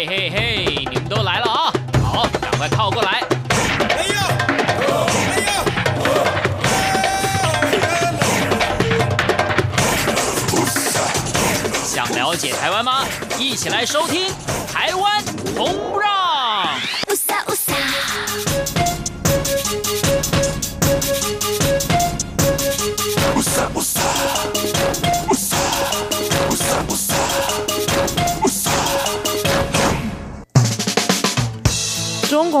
嘿嘿嘿，你们都来了啊！好，赶快靠过来。哎呀！想了解台湾吗？一起来收听《台湾红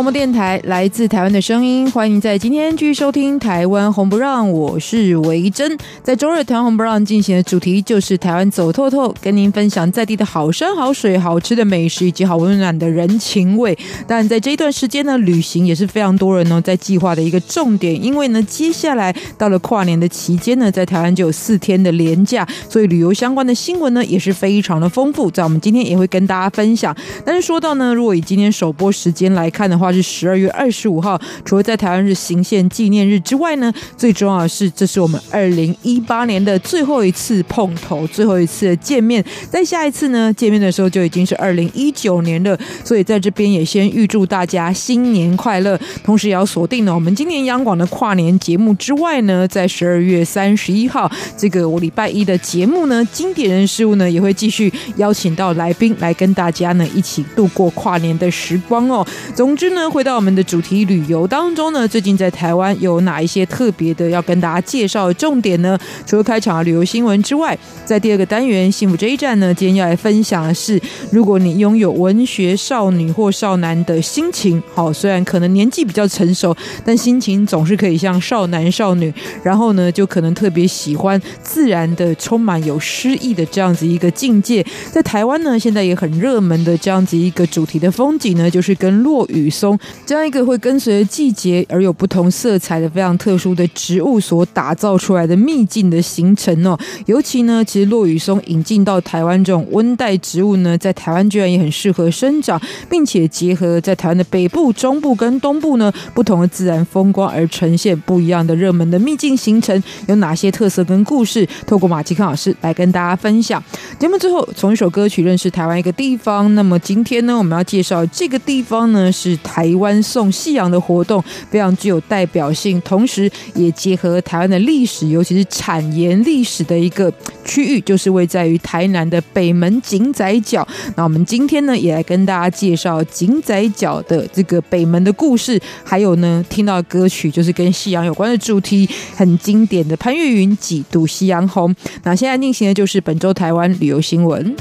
广播电台来自台湾的声音，欢迎在今天继续收听《台湾红不让》，我是维珍。在周日台湾红不让进行的主题就是台湾走透透，跟您分享在地的好山好水、好吃的美食以及好温暖的人情味。但在这一段时间呢，旅行也是非常多人呢在计划的一个重点，因为呢，接下来到了跨年的期间呢，在台湾就有四天的连假，所以旅游相关的新闻呢也是非常的丰富，在我们今天也会跟大家分享。但是说到呢，如果以今天首播时间来看的话，是十二月二十五号，除了在台湾日行宪纪念日之外呢，最重要的是，这是我们二零一八年的最后一次碰头，最后一次的见面。在下一次呢，见面的时候就已经是二零一九年了。所以在这边也先预祝大家新年快乐，同时也要锁定了我们今年央广的跨年节目之外呢，在十二月三十一号这个我礼拜一的节目呢，经典人事物呢也会继续邀请到来宾来跟大家呢一起度过跨年的时光哦。总之。呢，回到我们的主题旅游当中呢，最近在台湾有哪一些特别的要跟大家介绍的重点呢？除了开场的旅游新闻之外，在第二个单元幸福这一站呢，今天要来分享的是，如果你拥有文学少女或少男的心情，好，虽然可能年纪比较成熟，但心情总是可以像少男少女，然后呢，就可能特别喜欢自然的、充满有诗意的这样子一个境界。在台湾呢，现在也很热门的这样子一个主题的风景呢，就是跟落雨松这样一个会跟随季节而有不同色彩的非常特殊的植物所打造出来的秘境的行程哦。尤其呢，其实落羽松引进到台湾这种温带植物呢，在台湾居然也很适合生长，并且结合在台湾的北部、中部跟东部呢不同的自然风光而呈现不一样的热门的秘境行程，有哪些特色跟故事？透过马吉康老师来跟大家分享。节目最后从一首歌曲认识台湾一个地方。那么今天呢，我们要介绍这个地方呢是台台湾。送夕阳的活动非常具有代表性，同时也结合台湾的历史，尤其是产盐历史的一个区域，就是位在于台南的北门景仔角。那我们今天呢，也来跟大家介绍景仔角的这个北门的故事，还有呢，听到歌曲就是跟夕阳有关的主题，很经典的潘越云《几度夕阳红》。那现在进行的就是本周台湾旅游新闻。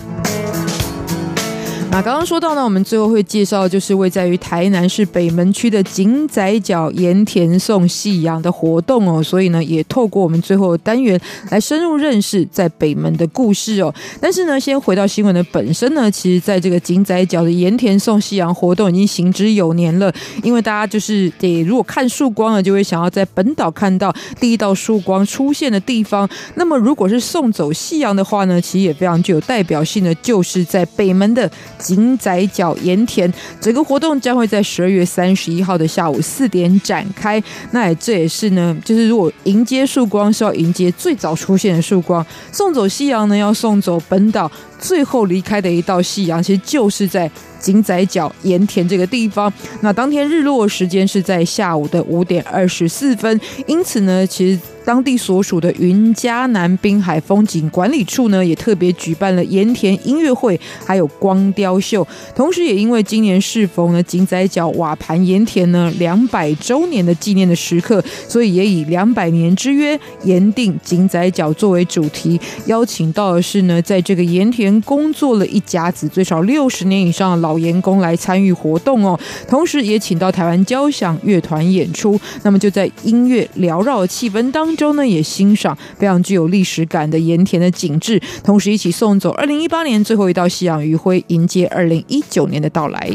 那刚刚说到呢，我们最后会介绍就是位在于台南市北门区的井仔脚盐田送夕阳的活动哦，所以呢，也透过我们最后的单元来深入认识在北门的故事哦。但是呢，先回到新闻的本身呢，其实在这个井仔脚的盐田送夕阳活动已经行之有年了，因为大家就是得如果看曙光了，就会想要在本岛看到第一道曙光出现的地方。那么如果是送走夕阳的话呢，其实也非常具有代表性的，就是在北门的。井仔角盐田，整个活动将会在十二月三十一号的下午四点展开。那也这也是呢，就是如果迎接曙光是要迎接最早出现的曙光，送走夕阳呢，要送走本岛最后离开的一道夕阳，其实就是在井仔角盐田这个地方。那当天日落时间是在下午的五点二十四分，因此呢，其实。当地所属的云嘉南滨海风景管理处呢，也特别举办了盐田音乐会，还有光雕秀。同时，也因为今年适逢呢井仔角瓦盘盐田呢两百周年的纪念的时刻，所以也以两百年之约，盐定井仔角作为主题，邀请到的是呢在这个盐田工作了一家子最少六十年以上的老员工来参与活动哦。同时，也请到台湾交响乐团演出。那么就在音乐缭绕的气氛当中。中呢也欣赏非常具有历史感的盐田的景致，同时一起送走二零一八年最后一道夕阳余晖，迎接二零一九年的到来。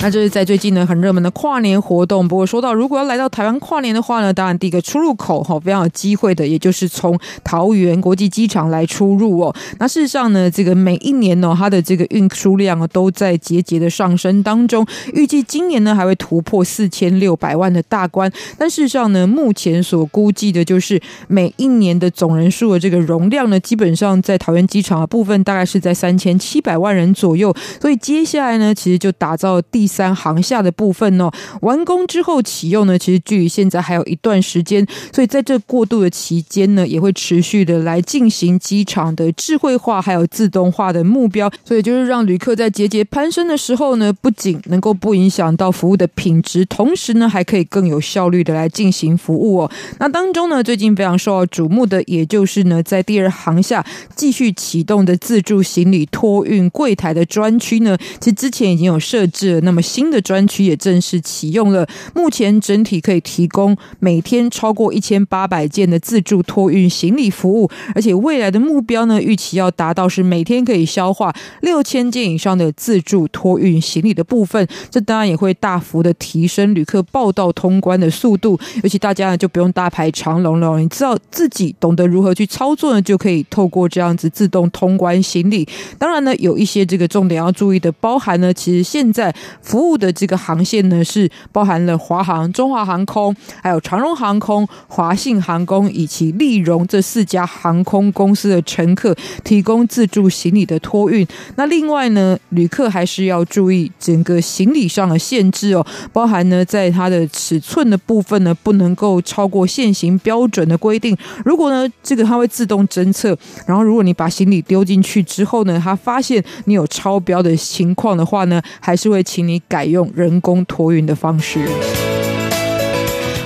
那这是在最近呢很热门的跨年活动。不过说到如果要来到台湾跨年的话呢，当然第一个出入口哈非常有机会的，也就是从桃园国际机场来出入哦。那事实上呢，这个每一年呢，它的这个运输量啊都在节节的上升当中。预计今年呢还会突破四千六百万的大关。但事实上呢，目前所估计的就是每一年的总人数的这个容量呢，基本上在桃园机场的部分大概是在三千七百万人左右。所以接下来呢，其实就打造第三航下的部分哦，完工之后启用呢，其实距离现在还有一段时间，所以在这过渡的期间呢，也会持续的来进行机场的智慧化还有自动化的目标，所以就是让旅客在节节攀升的时候呢，不仅能够不影响到服务的品质，同时呢，还可以更有效率的来进行服务哦。那当中呢，最近非常受到瞩目的，也就是呢，在第二航下继续启动的自助行李托运柜台的专区呢，其实之前已经有设置了，那么新的专区也正式启用了。目前整体可以提供每天超过一千八百件的自助托运行李服务，而且未来的目标呢，预期要达到是每天可以消化六千件以上的自助托运行李的部分。这当然也会大幅的提升旅客报到通关的速度，尤其大家呢就不用大排长龙了，你知道自己懂得如何去操作呢，就可以透过这样子自动通关行李。当然呢，有一些这个重点要注意的，包含呢，其实现在服务的这个航线呢是包含了华航、中华航空、还有长荣航空、华信航空以及立荣这四家航空公司的乘客提供自助行李的托运。那另外呢，旅客还是要注意整个行李上的限制哦，包含呢，在它的尺寸的部分呢，不能够超过现行标准的规定。如果呢，这个它会自动侦测，然后如果你把行李丢进去之后呢，它发现你有超标的情况的话呢，还是会请你改用人工托运的方式。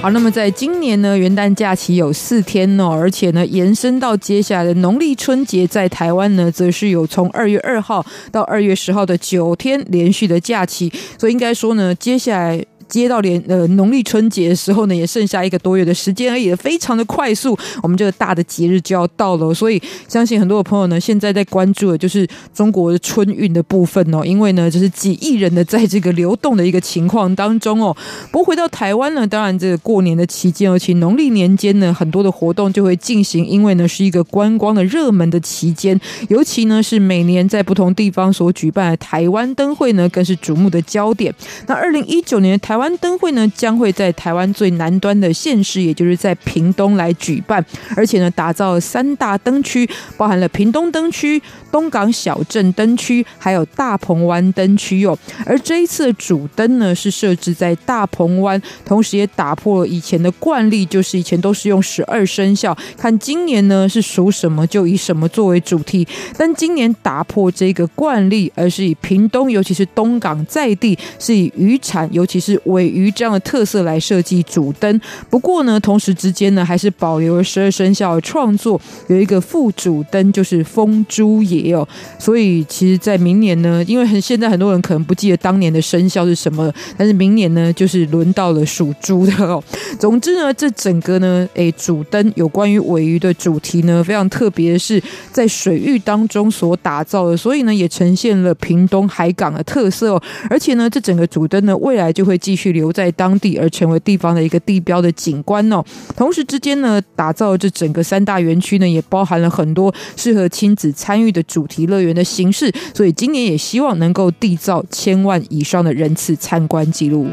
好，那么在今年呢，元旦假期有四天哦，而且呢，延伸到接下来的农历春节，在台湾呢，则是有从二月二号到二月十号的九天连续的假期，所以应该说呢，接下来。接到连呃农历春节的时候呢，也剩下一个多月的时间而已，非常的快速。我们这个大的节日就要到了，所以相信很多的朋友呢，现在在关注的就是中国的春运的部分哦，因为呢，就是几亿人的在这个流动的一个情况当中哦。不过回到台湾呢，当然这个过年的期间，尤其农历年间呢，很多的活动就会进行，因为呢是一个观光的热门的期间，尤其呢是每年在不同地方所举办的台湾灯会呢，更是瞩目的焦点。那二零一九年台湾湾灯会呢，将会在台湾最南端的县市，也就是在屏东来举办，而且呢，打造三大灯区，包含了屏东灯区、东港小镇灯区，还有大鹏湾灯区哦。而这一次的主灯呢，是设置在大鹏湾，同时也打破了以前的惯例，就是以前都是用十二生肖，看今年呢是属什么就以什么作为主题，但今年打破这个惯例，而是以屏东，尤其是东港在地，是以渔产，尤其是。尾鱼这样的特色来设计主灯，不过呢，同时之间呢，还是保留了十二生肖的创作，有一个副主灯就是风猪爷哦。所以其实，在明年呢，因为很现在很多人可能不记得当年的生肖是什么，但是明年呢，就是轮到了属猪的哦。总之呢，这整个呢，诶，主灯有关于尾鱼的主题呢，非常特别的是在水域当中所打造的，所以呢，也呈现了屏东海港的特色哦。而且呢，这整个主灯呢，未来就会进继续。留在当地，而成为地方的一个地标的景观哦。同时之间呢，打造这整个三大园区呢，也包含了很多适合亲子参与的主题乐园的形式。所以今年也希望能够缔造千万以上的人次参观记录。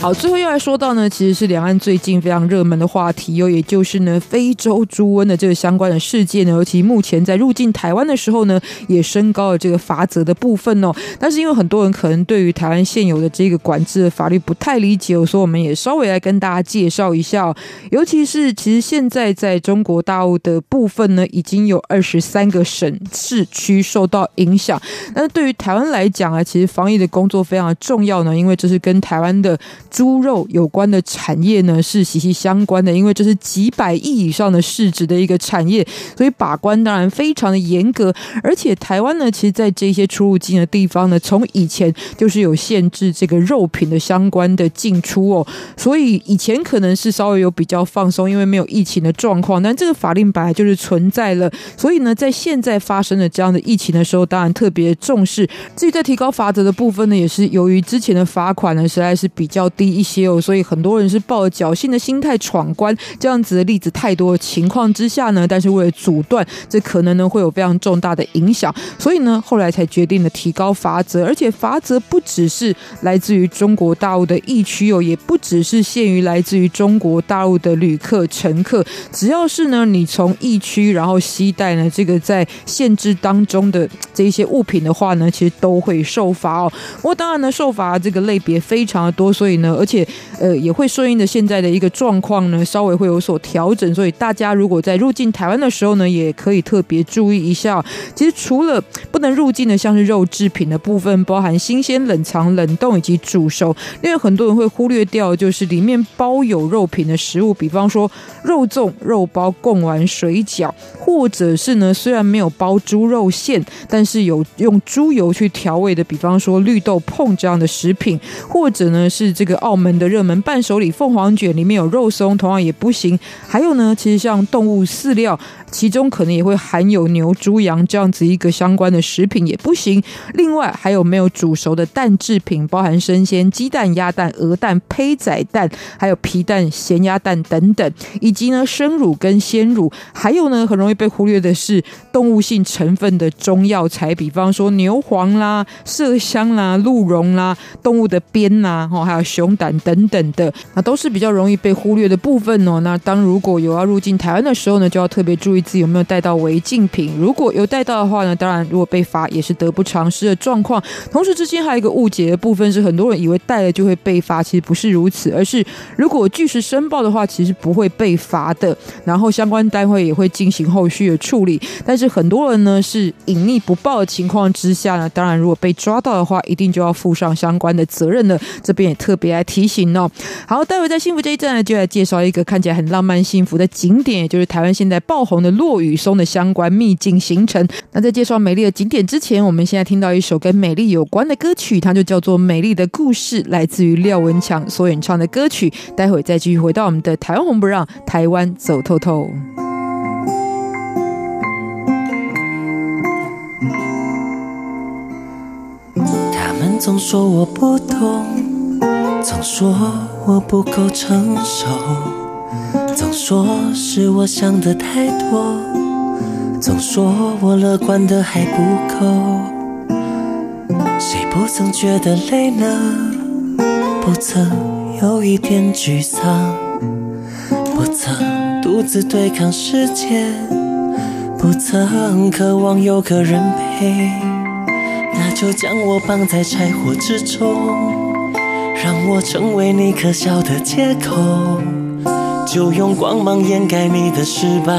好，最后又来说到呢，其实是两岸最近非常热门的话题哟，也就是呢非洲猪瘟的这个相关的事件呢，尤其目前在入境台湾的时候呢，也升高了这个罚则的部分哦。但是因为很多人可能对于台湾现有的这个管制的法律不太理解，所以我们也稍微来跟大家介绍一下哦。尤其是其实现在在中国大陆的部分呢，已经有二十三个省市区受到影响。但是对于台湾来讲啊，其实防疫的工作非常的重要呢，因为这是跟台湾的。猪肉有关的产业呢是息息相关的，因为这是几百亿以上的市值的一个产业，所以把关当然非常的严格。而且台湾呢，其实在这些出入境的地方呢，从以前就是有限制这个肉品的相关的进出哦，所以以前可能是稍微有比较放松，因为没有疫情的状况，但这个法令本来就是存在了，所以呢，在现在发生了这样的疫情的时候，当然特别重视。至于在提高罚则的部分呢，也是由于之前的罚款呢实在是比较低一些哦，所以很多人是抱着侥幸的心态闯关，这样子的例子太多的情况之下呢，但是为了阻断，这可能呢会有非常重大的影响，所以呢后来才决定了提高罚则，而且罚则不只是来自于中国大陆的疫区哦，也不只是限于来自于中国大陆的旅客乘客，只要是呢你从疫区然后携带呢这个在限制当中的这一些物品的话呢，其实都会受罚哦。不过当然呢，受罚这个类别非常的多，所以呢，而且呃也会顺应着现在的一个状况呢，稍微会有所调整。所以大家如果在入境台湾的时候呢，也可以特别注意一下。其实除了不能入境的，像是肉制品的部分，包含新鲜、冷藏、冷冻以及煮熟，因为很多人会忽略掉，就是里面包有肉品的食物，比方说肉粽、肉包、贡丸、水饺，或者是呢虽然没有包猪肉馅，但是有用猪油去调味的，比方说绿豆椪这样的食品，或者呢是这个澳门的热门伴手礼凤凰卷里面有肉松，同样也不行。还有呢，其实像动物饲料，其中可能也会含有牛、猪、羊这样子一个相关的食品也不行。另外还有没有煮熟的蛋制品，包含生鲜鸡蛋、鸭蛋、鹅蛋、胚仔蛋，还有皮蛋、咸鸭蛋等等，以及呢生乳跟鲜乳，还有呢很容易被忽略的是动物性成分的中药材，比方说牛黄啦、麝香啦、鹿茸啦、动物的鞭呐，哦还有熊胆等等的，那都是比较容易被忽略的部分哦。那当如果有要 入境台湾的时候呢，就要特别注意自己有没有带到违禁品。如果有带到的话呢，当然如果被罚也是得不偿失的状况。同时之间还有一个误解的部分是，很多人以为带了就会被罚，其实不是如此，而是如果据实申报的话，其实不会被罚的。然后相关单位也会进行后续的处理。但是很多人呢是隐匿不报的情况之下呢，当然如果被抓到的话，一定就要负上相关的责任了。这边也特别来提醒哦。好，待会在幸福这一站呢，就来介绍一个看起来很浪漫幸福的景点，也就是台湾现在爆红的落羽松的相关秘境行程。那在介绍美丽的景点之前，我们现在听到一首跟美丽有关的歌曲，它就叫做《美丽的故事》，来自于廖文强所演唱的歌曲。待会再继续回到我们的台湾红不让，台湾走透透。他们总说我不懂，总说我不够成熟，总说是我想的太多，总说我乐观的还不够。谁不曾觉得累呢？不曾有一点沮丧，不曾独自对抗世界，不曾渴望有个人陪。那就将我绑在柴火之中，让我成为你可笑的借口。就用光芒掩盖你的失败，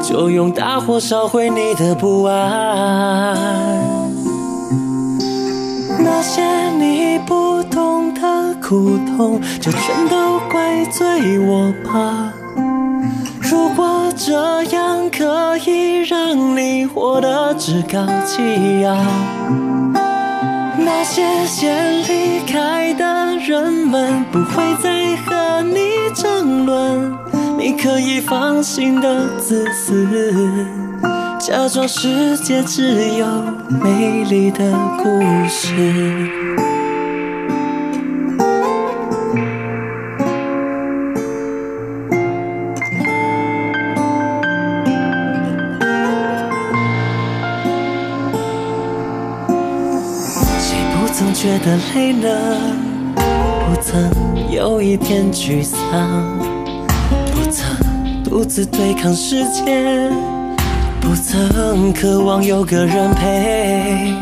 就用大火烧毁你的不安。那些你不懂的苦痛，就全都怪罪我吧。如果这样可以让你活得趾高气扬，那些先离开的人们不会再，你可以放心的自私。假装世界只有美丽的故事。谁不曾觉得累了？不曾有一点沮丧？独自对抗世界？不曾渴望有个人陪，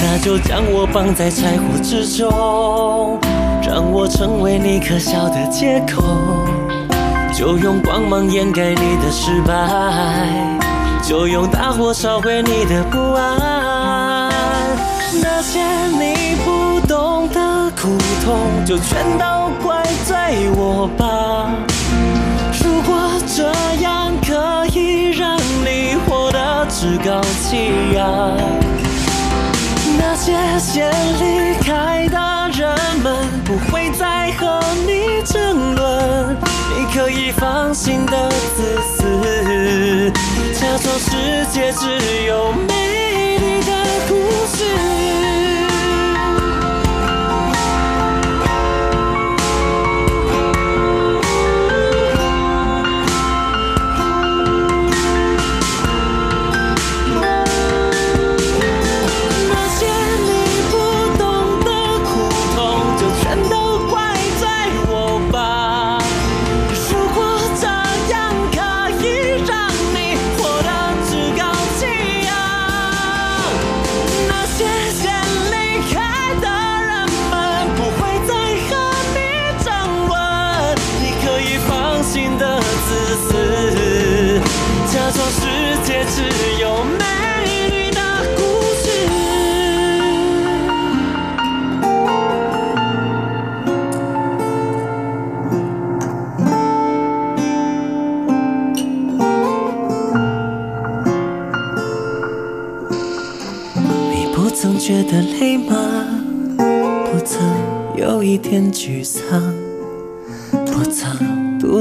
那就将我绑在柴火之中，让我成为你可笑的借口，就用光芒掩盖你的失败，就用大火烧毁你的不安。那些你不懂的。苦痛就全都怪罪我吧。这样可以让你活得趾高气扬，那些先离开的人们不会再和你争论，你可以放心的自私，假装世界只有美丽的故事。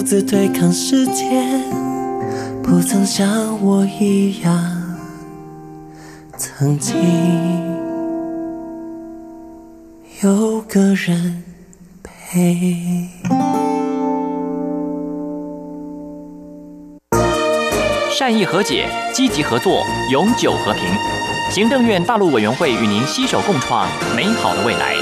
自对抗世界，不曾像我一样曾经有个人陪。善意和解，积极合作，永久和平。行政院大陆委员会与您携手共创美好的未来。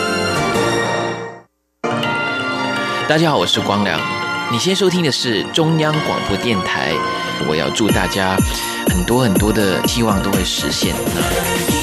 大家好，我是光良。你先收听的是中央广播电台。我要祝大家很多很多的希望都会实现。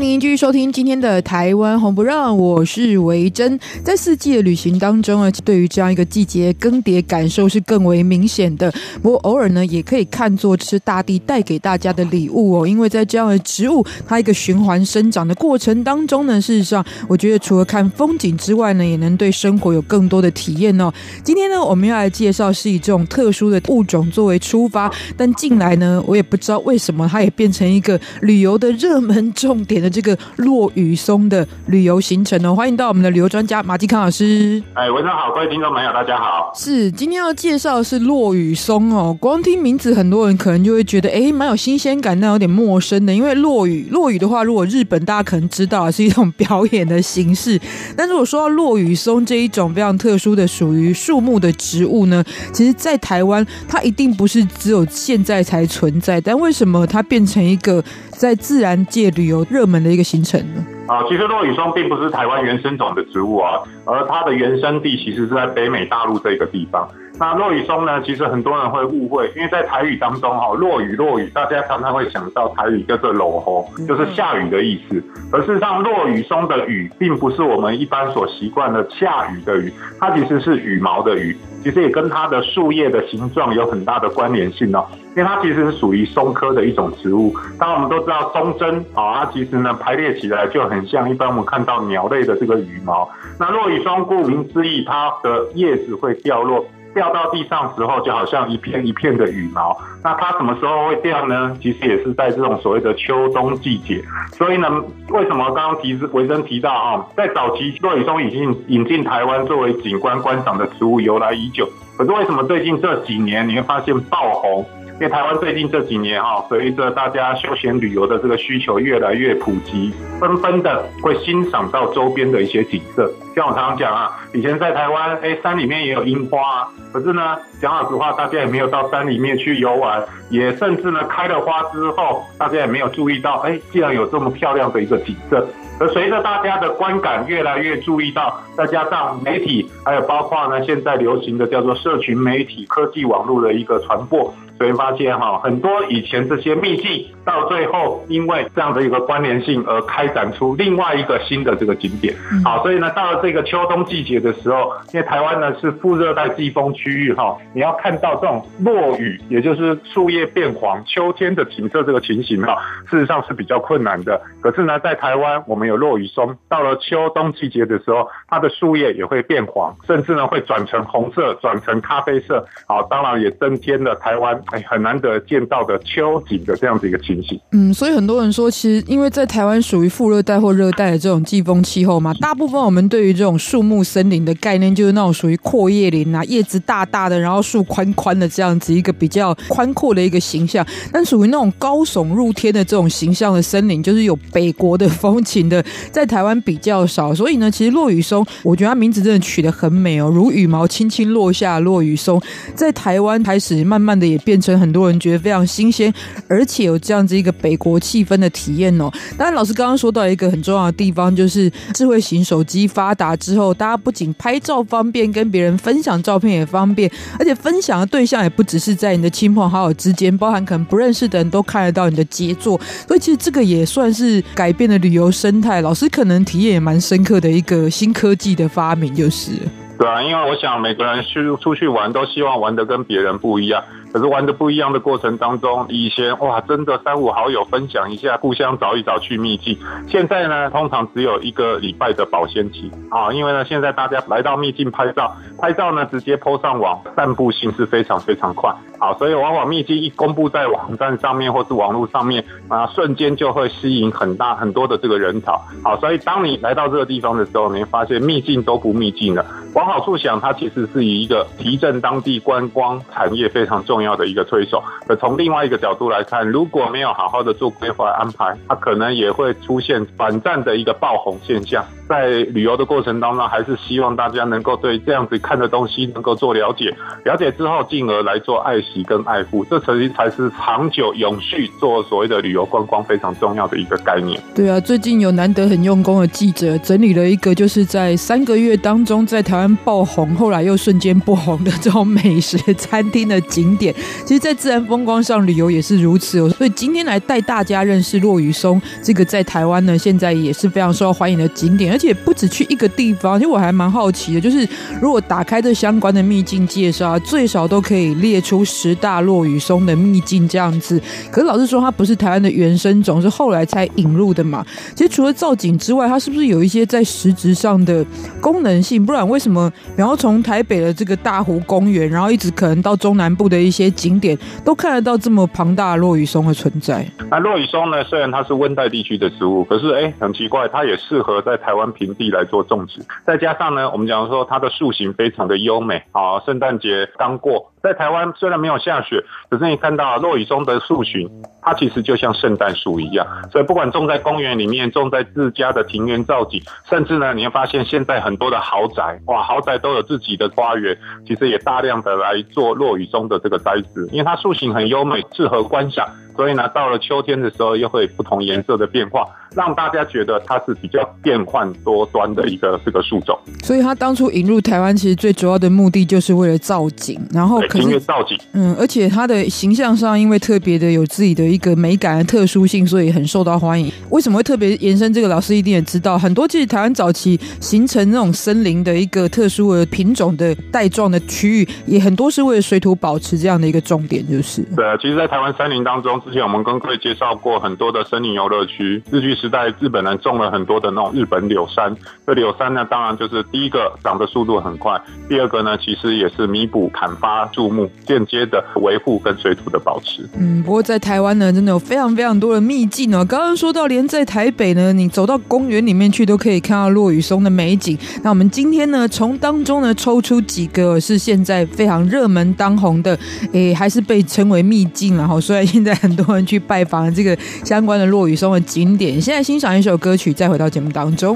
您继续收听今天的台湾红不让，我是维珍。在四季的旅行当中呢，对于这样一个季节更迭感受是更为明显的。不过偶尔呢，也可以看作是大地带给大家的礼物哦。因为在这样的植物它一个循环生长的过程当中呢，事实上我觉得除了看风景之外呢，也能对生活有更多的体验哦。今天呢，我们要来介绍是以这种特殊的物种作为出发，但近来呢，我也不知道为什么它也变成一个旅游的热门重点的。这个落雨松的旅游行程哦，欢迎到我们的旅游专家马继康老师。哎，晚上好，各位听众朋友，大家好。是，今天要介绍的是落雨松哦，光听名字，很多人可能就会觉得，哎，蛮有新鲜感，但有点陌生的。因为落雨，落雨的话，如果日本大家可能知道是一种表演的形式，但如果说到落雨松这一种非常特殊的属于树木的植物呢，其实，在台湾它一定不是只有现在才存在，但为什么它变成一个在自然界旅游热门的一个行程呢？啊，其实落羽松并不是台湾原生种的植物啊，而它的原生地其实是在北美大陆这个地方。那落羽松呢，其实很多人会误会，因为在台语当中哈，落雨落雨，大家常常会想到台语叫做落雨，就是下雨的意思。而事实上，落羽松的雨并不是我们一般所习惯的下雨的雨，它其实是羽毛的羽。其实也跟它的树叶的形状有很大的关联性哦，因为它其实是属于松科的一种植物。当然我们都知道松针啊，它其实呢排列起来就很像一般我们看到鸟类的这个羽毛。那落羽松顾名思义，它的叶子会掉落。掉到地上时候，就好像一片一片的羽毛。那它什么时候会掉呢？其实也是在这种所谓的秋冬季节。所以呢，为什么刚刚提维珍提到啊，在早期落羽松已经引进台湾作为景观观赏的植物由来已久。可是为什么最近这几年你会发现爆红？因为台湾最近这几年哈，随着大家休闲旅游的这个需求越来越普及，纷纷的会欣赏到周边的一些景色。像我常常讲啊，以前在台湾，哎，山里面也有樱花，可是呢，讲老实话，大家也没有到山里面去游玩，也甚至呢，开了花之后，大家也没有注意到，哎，竟然有这么漂亮的一个景色。而随着大家的观感越来越注意到，再加上媒体，还有包括呢，现在流行的叫做社群媒体、科技网络的一个传播。所以发现哈，很多以前这些秘境，到最后因为这样的一个关联性而开展出另外一个新的这个景点。好，所以呢，到了这个秋冬季节的时候，因为台湾呢是副热带季风区域哈，你要看到这种落雨，也就是树叶变黄，秋天的景色这个情形哈，事实上是比较困难的。可是呢，在台湾我们有落羽松，到了秋冬季节的时候，它的树叶也会变黄，甚至呢会转成红色，转成咖啡色。好，当然也增添了台湾哎很难得见到的秋景的这样子一个情形。嗯，所以很多人说，其实因为在台湾属于副热带或热带的这种季风气候嘛，大部分我们对于这种树木森林的概念就是那种属于阔叶林啊，叶子大大的，然后树宽宽的这样子一个比较宽阔的一个形象。但属于那种高耸入天的这种形象的森林，就是有北国的风情的，在台湾比较少。所以呢，其实落羽松，我觉得它名字真的取得很美哦，如羽毛轻轻落下落羽松，在台湾开始慢慢的也变成很多人觉得非常新鲜，而且有这样子一个北国气氛的体验哦。当然，老师刚刚说到一个很重要的地方，就是智慧型手机发达之后，大家不仅拍照方便，跟别人分享照片也方便，而且分享的对象也不只是在你的亲朋好友之间，包含可能不认识的人都看得到你的杰作。所以，其实这个也算是改变了旅游生态。老师可能体验也蛮深刻的一个新科技的发明，就是。对啊，因为我想每个人去出去玩，都希望玩得跟别人不一样。可是玩的不一样的过程当中，以前哇，真的三五好友分享一下，互相找一找去秘境。现在呢，通常只有一个礼拜的保鲜期啊，因为呢，现在大家来到秘境拍照，拍照呢直接 po 上网，散布性是非常非常快。好，所以往往秘境一公布在网站上面或是网络上面啊，瞬间就会吸引很大很多的这个人潮。好，所以当你来到这个地方的时候，你会发现秘境都不秘境了。往好处想，它其实是以一个提振当地观光产业非常重要。的一个推手，可从另外一个角度来看，如果没有好好的做规划安排，它可能也会出现短暂的一个爆红现象。在旅游的过程当中，还是希望大家能够对这样子看的东西能够做了解，了解之后进而来做爱惜跟爱护，这才才是长久永续做所谓的旅游观光非常重要的一个概念。对啊，最近有难得很用功的记者整理了一个，就是在三个月当中在台湾爆红，后来又瞬间不红的这种美食餐厅的景点。其实，在自然风光上旅游也是如此哦。所以今天来带大家认识落羽松这个在台湾呢，现在也是非常受欢迎的景点。而且不止去一个地方，其实我还蛮好奇的，就是如果打开这相关的秘境介绍，最少都可以列出十大落羽松的秘境这样子。可是老实说，它不是台湾的原生种，是后来才引入的嘛。其实除了造景之外，它是不是有一些在实质上的功能性？不然为什么，么然后从台北的这个大湖公园，然后一直可能到中南部的一些景点，都看得到这么庞大的落羽松的存在？那落羽松呢，虽然它是温带地区的植物，可是哎，很奇怪，它也适合在台湾。平地来做种植，再加上呢，我们讲说它的树形非常的优美好。圣诞节刚过，在台湾虽然没有下雪，可是你看到落雨中的树形，它其实就像圣诞树一样。所以不管种在公园里面，种在自家的庭园造景，甚至呢，你会发现现在很多的豪宅，哇，豪宅都有自己的花园，其实也大量的来做落雨中的这个栽植，因为它树形很优美，适合观赏。所以呢，到了秋天的时候，又会不同颜色的变化，让大家觉得它是比较变幻多端的一个这个树种。所以它当初引入台湾，其实最主要的目的就是为了造景，然后可是造景，嗯，而且它的形象上，因为特别的有自己的一个美感的特殊性，所以很受到欢迎。为什么会特别延伸？这个老师一定也知道，很多其实台湾早期形成那种森林的一个特殊的品种的带状的区域，也很多是为了水土保持这样的一个重点，就是对啊。其实，在台湾森林当中。之前我们跟各位介绍过很多的森林游乐区，日据时代日本人种了很多的那种日本柳杉。这柳杉呢，当然就是第一个长的速度很快，第二个呢，其实也是弥补砍伐树木，间接的维护跟水土的保持。嗯，不过在台湾呢，真的有非常非常多的秘境哦。刚刚说到，连在台北呢，你走到公园里面去，都可以看到落羽松的美景。那我们今天呢，从当中呢抽出几个是现在非常热门当红的，诶，还是被称为秘境，然后虽然现在。很多人去拜访这个相关的落雨松的景点。现在欣赏一首歌曲，再回到节目当中。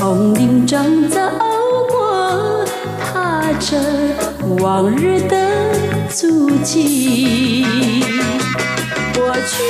从林中走过，踏着往日的足迹，过去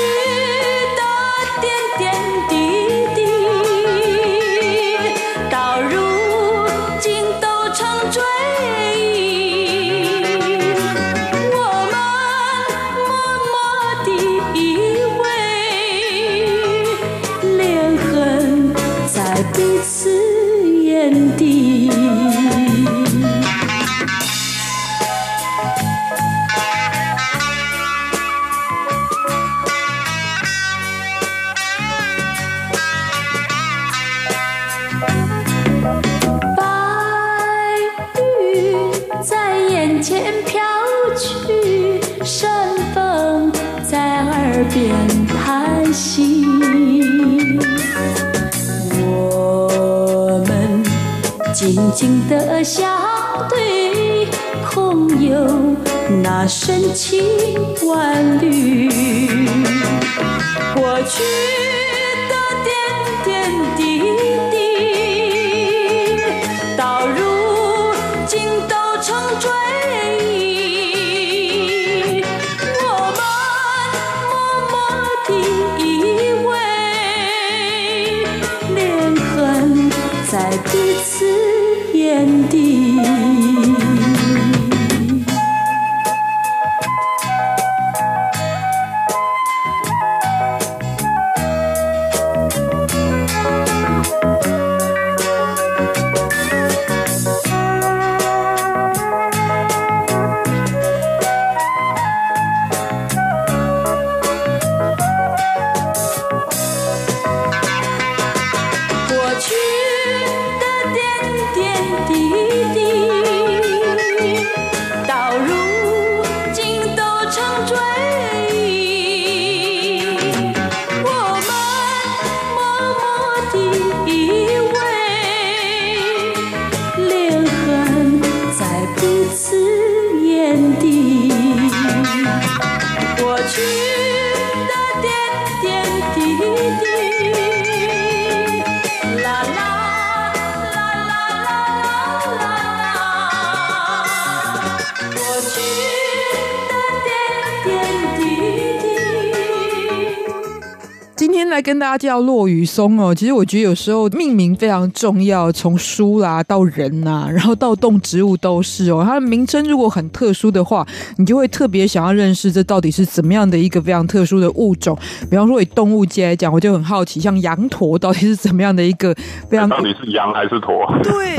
来跟大家介绍落雨松哦，其实我觉得有时候命名非常重要，从书啦到人呐、啊，然后到动植物都是哦。它的名称如果很特殊的话，你就会特别想要认识这到底是怎么样的一个非常特殊的物种。比方说以动物界来讲，我就很好奇，像羊驼到底是怎么样的一个非常到底是羊还是驼？对，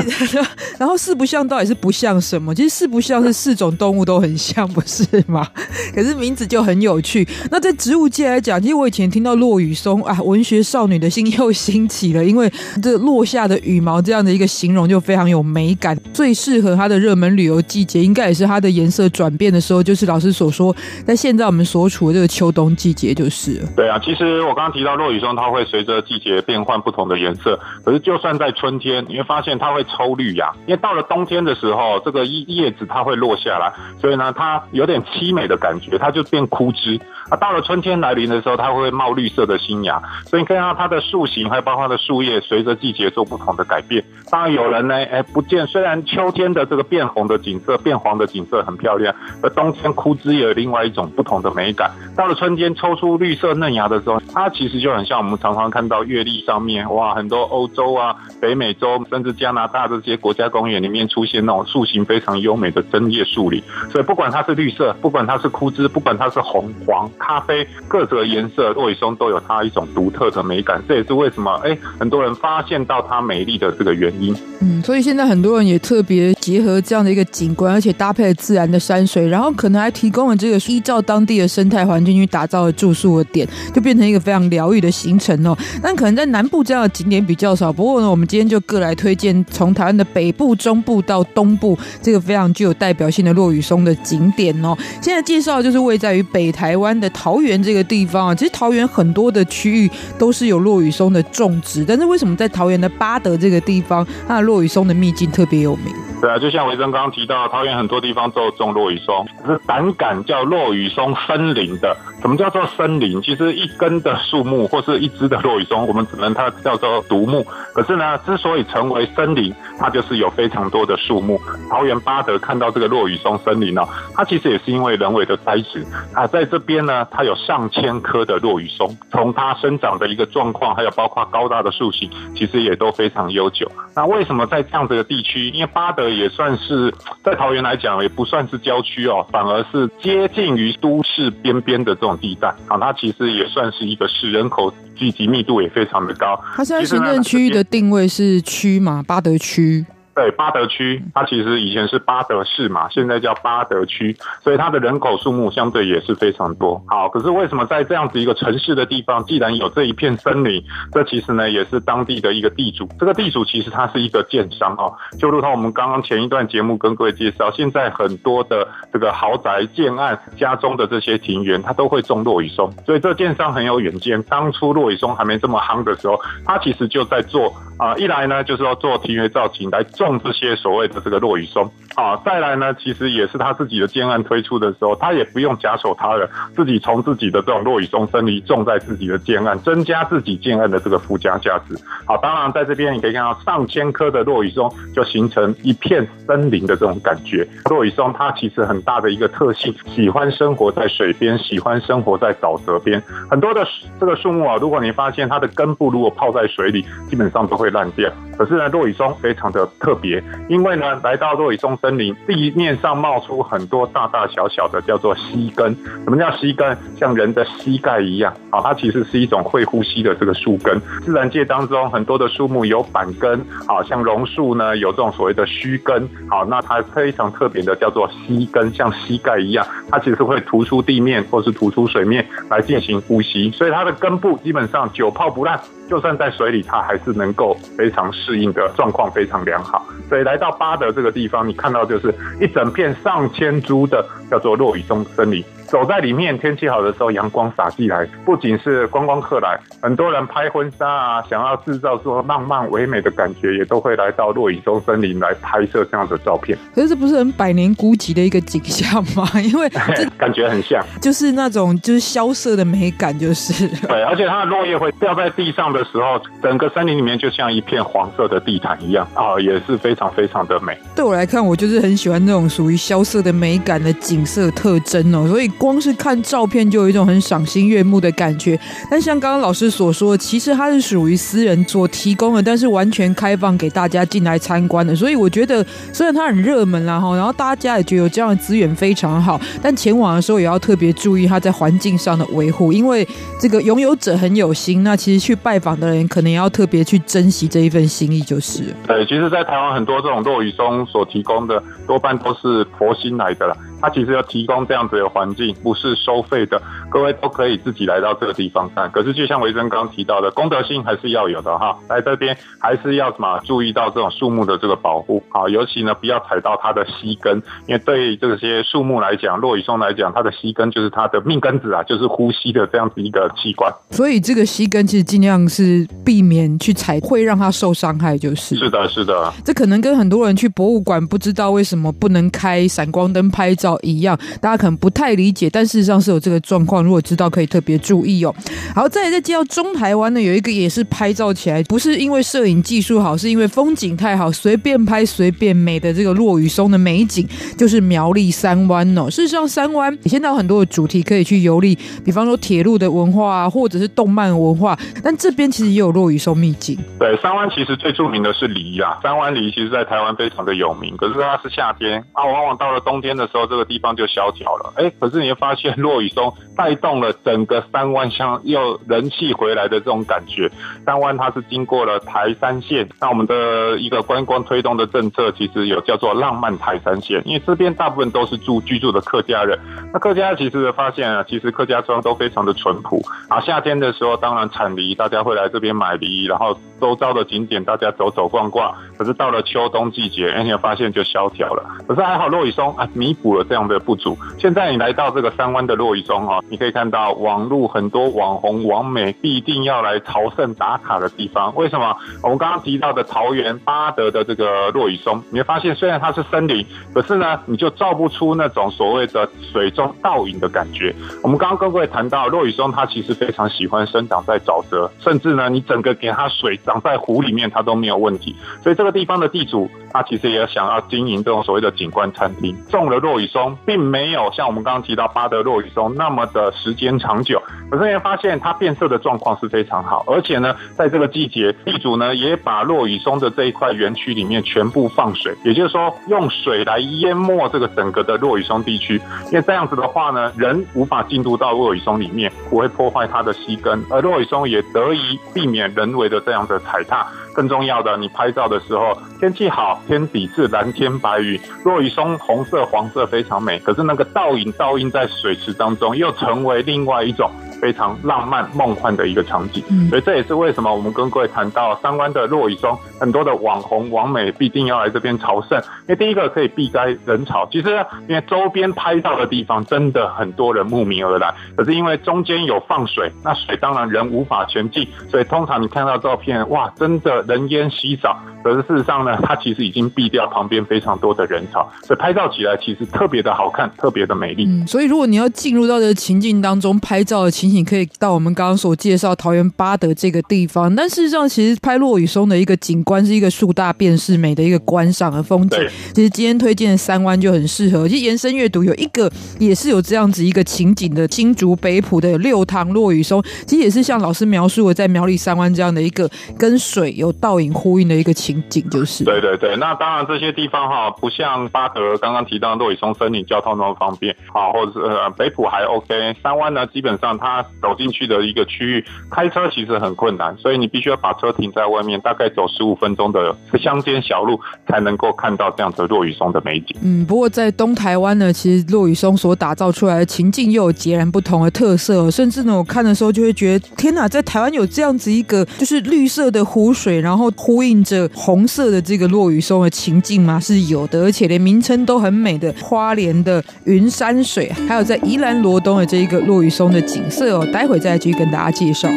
然后四不像到底是不像什么？其实四不像是四种动物都很像，不是吗？可是名字就很有趣。那在植物界来讲，其实我以前听到落雨松啊，文学少女的心又兴起了，因为这落下的羽毛这样的一个形容就非常有美感，最适合它的热门旅游季节，应该也是它的颜色转变的时候，就是老师所说，在现在我们所处的这个秋冬季节就是了。对啊，其实我刚刚提到落羽松，它会随着季节变换不同的颜色。可是就算在春天，你会发现它会抽绿芽，因为到了冬天的时候，这个叶叶子它会落下来，所以呢，它有点凄美的感觉，它就变枯枝。啊，到了春天来临的时候，它会冒绿色的新芽。所以你看到它的树形，还有包括它的树叶，随着季节做不同的改变。当然有人呢，哎，不见，虽然秋天的这个变红的景色、变黄的景色很漂亮，而冬天枯枝也有另外一种不同的美感。到了春天抽出绿色嫩芽的时候，它其实就很像我们常常看到月历上面，哇，很多欧洲啊、北美洲，甚至加拿大这些国家公园里面出现那种树形非常优美的针叶树林。所以不管它是绿色，不管它是枯枝，不管它是红、黄、咖啡，各色颜色，落羽松都有它一种独特的美感。这也是为什么哎，很多人发现到它美丽的这个原因。嗯，所以现在很多人也特别结合这样的一个景观，而且搭配了自然的山水，然后可能还提供了这个依照当地的生态环境去打造的住宿的点，就变成一个非常疗愈的行程哦。但可能在南部这样的景点比较少，不过呢，我们今天就各来推荐从台湾的北部、中部到东部这个非常具有代表性的落羽松的景点哦。现在介绍的就是位在于北台湾的桃园这个地方啊。其实桃园很多的区域都是有落羽松的种植，但是为什么在桃园的巴德这个地方，它的落羽松的秘境特别有名？对啊，就像维珍刚刚提到，桃园很多地方都有种落羽松，可是胆敢叫落羽松森林的什么叫做森林？其实一根的树木或是一只的落羽松，我们只能它叫做独木。可是呢，之所以成为森林，它就是有非常多的树木。桃园八德看到这个落羽松森林呢，它其实也是因为人为的栽植啊，在这边呢，它有上千棵的落羽松，从它生长的一个状况，还有包括高大的树形，其实也都非常悠久。那为什么在这样子的地区？因为八德也算是在桃园来讲，也不算是郊区哦，反而是接近于都市边边的这种地带啊，它其实也算是一个市，人口聚集密度也非常的高。它现在行政区域的定位是区嘛？巴德区。对，八德区，它其实以前是八德市嘛，现在叫八德区，所以它的人口数目相对也是非常多。好，可是为什么在这样子一个城市的地方，既然有这一片森林，这其实呢也是当地的一个地主。这个地主其实他是一个建商哦，就如同我们刚刚前一段节目跟各位介绍，现在很多的这个豪宅建案家中的这些庭园，它都会种落羽松，所以这建商很有远见。当初落羽松还没这么夯的时候，他其实就在做啊、一来呢就是说做庭园造景来。种这些所谓的这个落羽松啊，再来呢，其实也是他自己的建案推出的时候，他也不用假手他人，自己从自己的这种落羽松森林种在自己的建案，增加自己建案的这个附加价值。好，当然在这边你可以看到上千棵的落羽松就形成一片森林的这种感觉。落羽松它其实很大的一个特性，喜欢生活在水边，喜欢生活在沼泽边。很多的这个树木啊，如果你发现它的根部如果泡在水里，基本上都会烂掉。可是呢，落羽松非常的特别，因为呢，来到落羽松森林，地面上冒出很多大大小小的叫做吸根。什么叫吸根？像人的膝盖一样啊，它其实是一种会呼吸的这个树根。自然界当中很多的树木有板根，啊，像榕树呢有这种所谓的须根，好，那它非常特别的叫做吸根，像膝盖一样，它其实会突出地面或是突出水面来进行呼吸，所以它的根部基本上久泡不烂。就算在水里，它还是能够非常适应的状况非常良好。所以来到巴德这个地方，你看到就是一整片上千株的叫做落羽松森林。走在里面，天气好的时候，阳光洒进来，不仅是观光客来，很多人拍婚纱啊，想要制造说浪漫唯美的感觉，也都会来到落羽松森林来拍摄这样的照片。可是这不是很百年孤寂的一个景象吗？因为 这感觉很像，就是那种就是萧瑟的美感，就是对，而且它的落叶会掉在地上的时候，整个森林里面就像一片黄色的地毯一样啊，也是非常非常的美。对我来看，我就是很喜欢那种属于萧瑟的美感的景色特征哦，所以。光是看照片就有一种很赏心悦目的感觉，但像刚刚老师所说，其实它是属于私人所提供的，但是完全开放给大家进来参观的。所以我觉得，虽然它很热门啦哈，然后大家也觉得有这样的资源非常好，但前往的时候也要特别注意它在环境上的维护，因为这个拥有者很有心，那其实去拜访的人可能也要特别去珍惜这一份心意，就是。对，其实，在台湾很多这种落雨松所提供的，多半都是佛心来的啦。它其实要提供这样子的环境，不是收费的，各位都可以自己来到这个地方看。可是就像维珍刚刚提到的，公德心还是要有的哈。来这边还是要什么注意到这种树木的这个保护，啊，尤其呢不要踩到它的吸根，因为对这些树木来讲，落羽松来讲，它的吸根就是它的命根子啊，就是呼吸的这样子一个器官。所以这个吸根其实尽量是避免去踩，会让它受伤害，就是。是的，是的。这可能跟很多人去博物馆不知道为什么不能开闪光灯拍照。一样，大家可能不太理解，但事实上是有这个状况。如果知道，可以特别注意哦。好，再来再介绍中台湾呢，有一个也是拍照起来，不是因为摄影技术好，是因为风景太好，随便拍随便美的这个落雨松的美景，就是苗栗三湾哦。事实上，三湾现在有很多的主题可以去游历，比方说铁路的文化啊，或者是动漫文化。但这边其实也有落雨松秘境。对，三湾其实最著名的是梨啊，三湾梨其实在台湾非常的有名。可是它是夏天啊，往往到了冬天的时候，这个地方就萧条了。哎，可是你会发现 落羽松带动了整个三湾乡又人气回来的这种感觉。三湾它是经过了台山线，那我们的一个观光推动的政策，其实有叫做浪漫台山线，因为这边大部分都是住居住的客家人。那客家其实发现啊，其实客家庄都非常的淳朴。啊，夏天的时候当然产梨，大家会来这边买梨，然后周遭的景点大家走走逛逛。可是到了秋冬季节，哎，你发现就萧条了。可是还好，落羽松啊，弥补了这样的不足。现在你来到这个三湾的落羽松啊，你可以看到网路很多网红网美必定要来朝圣打卡的地方。为什么？我们刚刚提到的桃园八德的这个落羽松，你会发现虽然它是森林，可是呢，你就照不出那种所谓的水中倒影的感觉。我们刚刚跟各位谈到落羽松，它其实非常喜欢生长在沼泽，甚至呢，你整个给它水长在湖里面，它都没有问题。所以这个地方的地主，他其实也想要经营这种所谓的景观餐厅，种了落羽松，并没有像我们刚刚提到巴德落羽松那么的时间长久。可是你会发现它变色的状况是非常好，而且呢，在这个季节，地主呢也把落羽松的这一块园区里面全部放水，也就是说用水来淹没这个整个的落羽松地区，因为这样子的话呢，人无法进入到落羽松里面，不会破坏它的吸根，而落羽松也得以避免人为的这样的踩踏。更重要的，你拍照的时候天气好，天底是蓝天白云，落雨松红色、黄色非常美，可是那个倒影倒映在水池当中，又成为另外一种。非常浪漫梦幻的一个场景，所以这也是为什么我们跟各位谈到三湾的落雨中，很多的网红网美必定要来这边朝圣，因为第一个可以避开人潮，其实因为周边拍照的地方真的很多人慕名而来，可是因为中间有放水，那水当然人无法前进，所以通常你看到照片，哇，真的人烟稀少，可是事实上呢，它其实已经避掉旁边非常多的人潮，所以拍照起来其实特别的好看，特别的美丽。嗯，所以如果你要进入到这个情境当中拍照的情。你可以到我们刚刚所介绍桃园八德这个地方，但事实上，其实拍落雨松的一个景观是一个树大便是美的一个观赏的风景。其实今天推荐的三湾就很适合。其实延伸阅读有一个也是有这样子一个情景的，新竹北埔的有六塘落雨松，其实也是像老师描述的，在苗栗三湾这样的一个跟水有倒影呼应的一个情景，就是。对对对，那当然这些地方哈，不像八德刚刚提到的落雨松森林交通那么方便，好，或者是呃北埔还 OK，三湾呢基本上它。走进去的一个区域，开车其实很困难，所以你必须要把车停在外面，大概走十五分钟的乡间小路，才能够看到这样子落羽松的美景。嗯，不过在东台湾呢，其实落羽松所打造出来的情境又有截然不同的特色，甚至呢，我看的时候就会觉得，天哪，在台湾有这样子一个就是绿色的湖水，然后呼应着红色的这个落羽松的情境吗？是有的，而且连名称都很美的花莲的云山水，还有在宜兰罗东的这一个落羽松的景色。待会再继续跟大家介绍。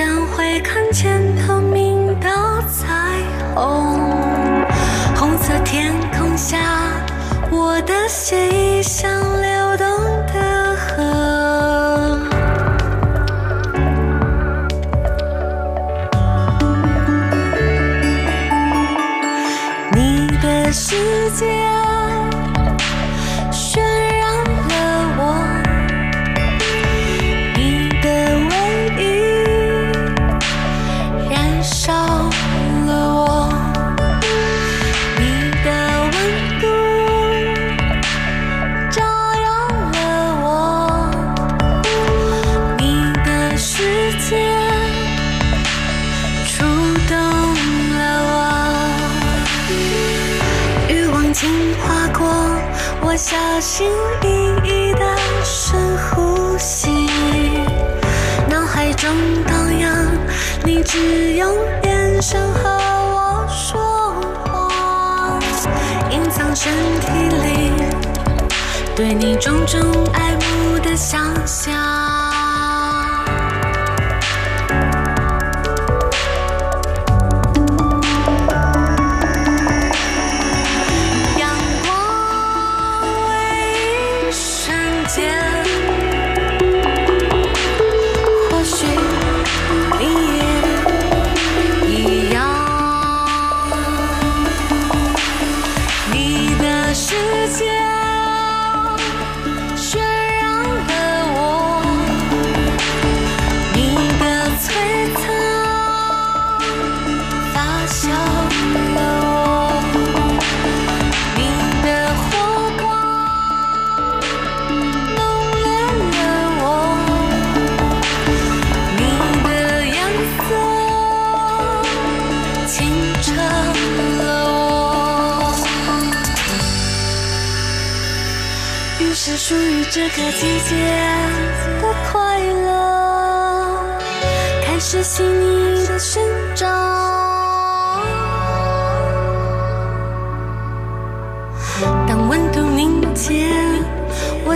将会看见透明的彩虹。红色天空下，我的心想